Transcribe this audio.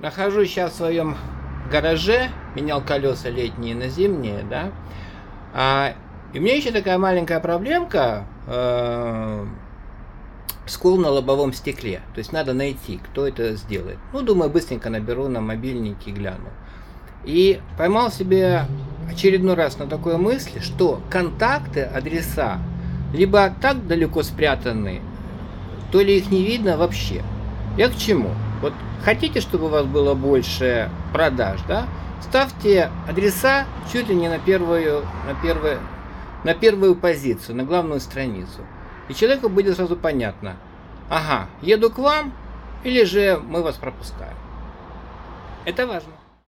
Нахожусь сейчас в своем гараже, менял колеса летние на зимние, да. А, и у меня еще такая маленькая проблемка. Э, скол на лобовом стекле. То есть надо найти, кто это сделает. Ну, думаю, быстренько наберу на мобильнике и гляну. И поймал себе очередной раз на такой мысли, что контакты, адреса, либо так далеко спрятаны, то ли их не видно вообще. Я к чему? Вот хотите, чтобы у вас было больше продаж, да? Ставьте адреса чуть ли не на первую, на первую, на первую позицию, на главную страницу. И человеку будет сразу понятно, ага, еду к вам, или же мы вас пропускаем. Это важно.